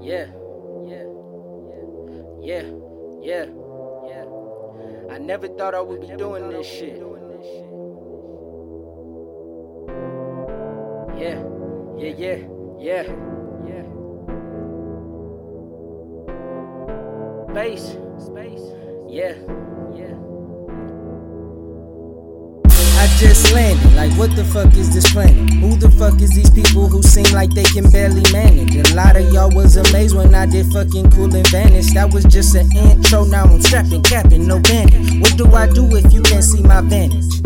Yeah, yeah, yeah, yeah, yeah. I never thought I would be doing this shit. Yeah, yeah, yeah, yeah, yeah. Space, space, yeah, yeah. Just landed, like what the fuck is this planet? Who the fuck is these people who seem like they can barely manage? A lot of y'all was amazed when I did fucking cool and vanish. That was just an intro, now I'm strapping, capping, no bandit. What do I do if you can't see my vantage?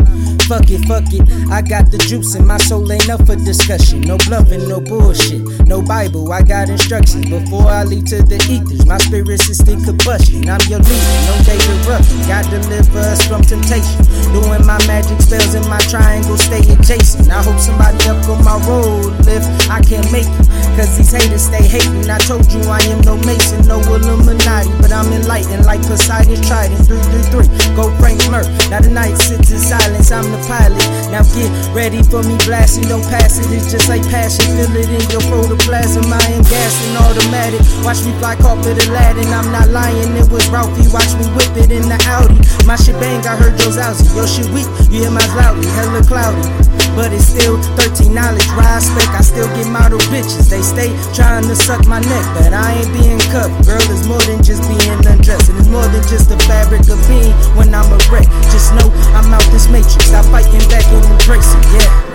Fuck it, fuck it. I got the juice and my soul ain't up for discussion. No bluffing, no bullshit. No Bible, I got instructions. Before I leave to the ethers, my spirit's still combustion. I'm your leader, no David Ruffin. God deliver us from temptation. Doing my magic spells in my triangle, stay adjacent. I hope somebody up on my road lift. I can't make it, cause these haters stay hating. I told you I am no Mason, no Illuminati, but I'm enlightened like Poseidon's trident. 333, go Frank Murph. Now the night sits in silence, I'm the pilot. Now get ready for me blasting, don't pass it. It's just like passion, feel it in your protoplasm. I am gassing automatic. Watch me fly carpet Aladdin. I'm not lying, it was Ralphie. Watch me whip it in the Audi. My shit bang, I heard Joe's Ozzy. Your shit weak, you hear my loudly, hella cloudy. But it's still 13 knowledge, rise spec. I still get model bitches. They stay trying to suck my neck, but I ain't being cut. Girl, it's more than just being undressed, and it's more than just the fabric of being when I'm a wreck. Just know I'm out this matrix. Stop fighting back and embrace it, yeah.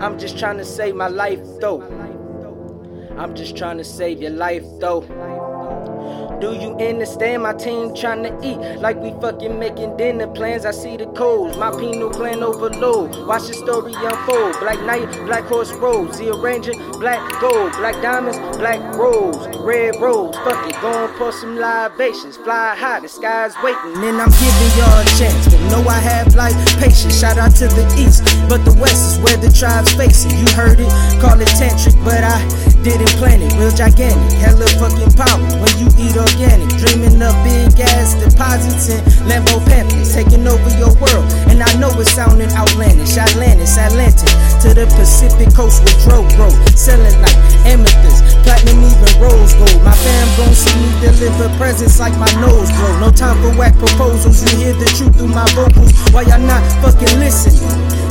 I'm just trying to save my life though. I'm just trying to save your life though. Do you understand my team trying to eat like we fucking making dinner plans? I see the codes, my pineal gland overload. Watch the story unfold. Black knight, black horse rose, the arranger, black gold, black diamonds, black rose, red rose. Fuck it, gon' pour some libations. Fly high, the sky's waiting. And I'm giving y'all a chance, but know I have like patience. Shout out to the east, but the west is where the tribe's facing. You heard it, call it tantric, but I didn't plan it. Real gigantic, hella fucking power when you eat organic. Dreaming of big ass deposits and Lambo pamphlets, taking over your world. And I know it's sounding outlandish. Atlantis, Atlantic, to the Pacific coast with dro bro, selling like amethyst, platinum, even rose gold. My fam gon' me deliver presents like my nose grow. No time for whack proposals. You hear the truth through my vocals. Why y'all not fucking listening?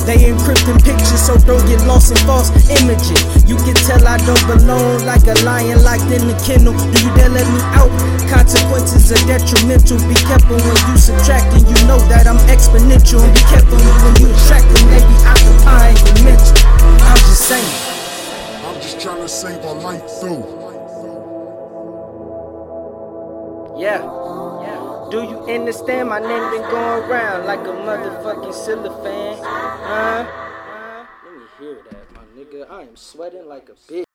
They encrypting pictures, so don't get lost in false images. You can tell I don't belong like a lion locked in the kennel. Do you dare let me out? Consequences are detrimental. Be careful when you subtracting. You know that I'm exponential. Be careful when you attracting. Maybe occupying your mental. I'm just saying. I'm just trying to save a life through. Yeah, yeah. Do you understand? My name been going around like a motherfucking cellophane. Huh? Let me hear that, my nigga. I am sweating like a bitch.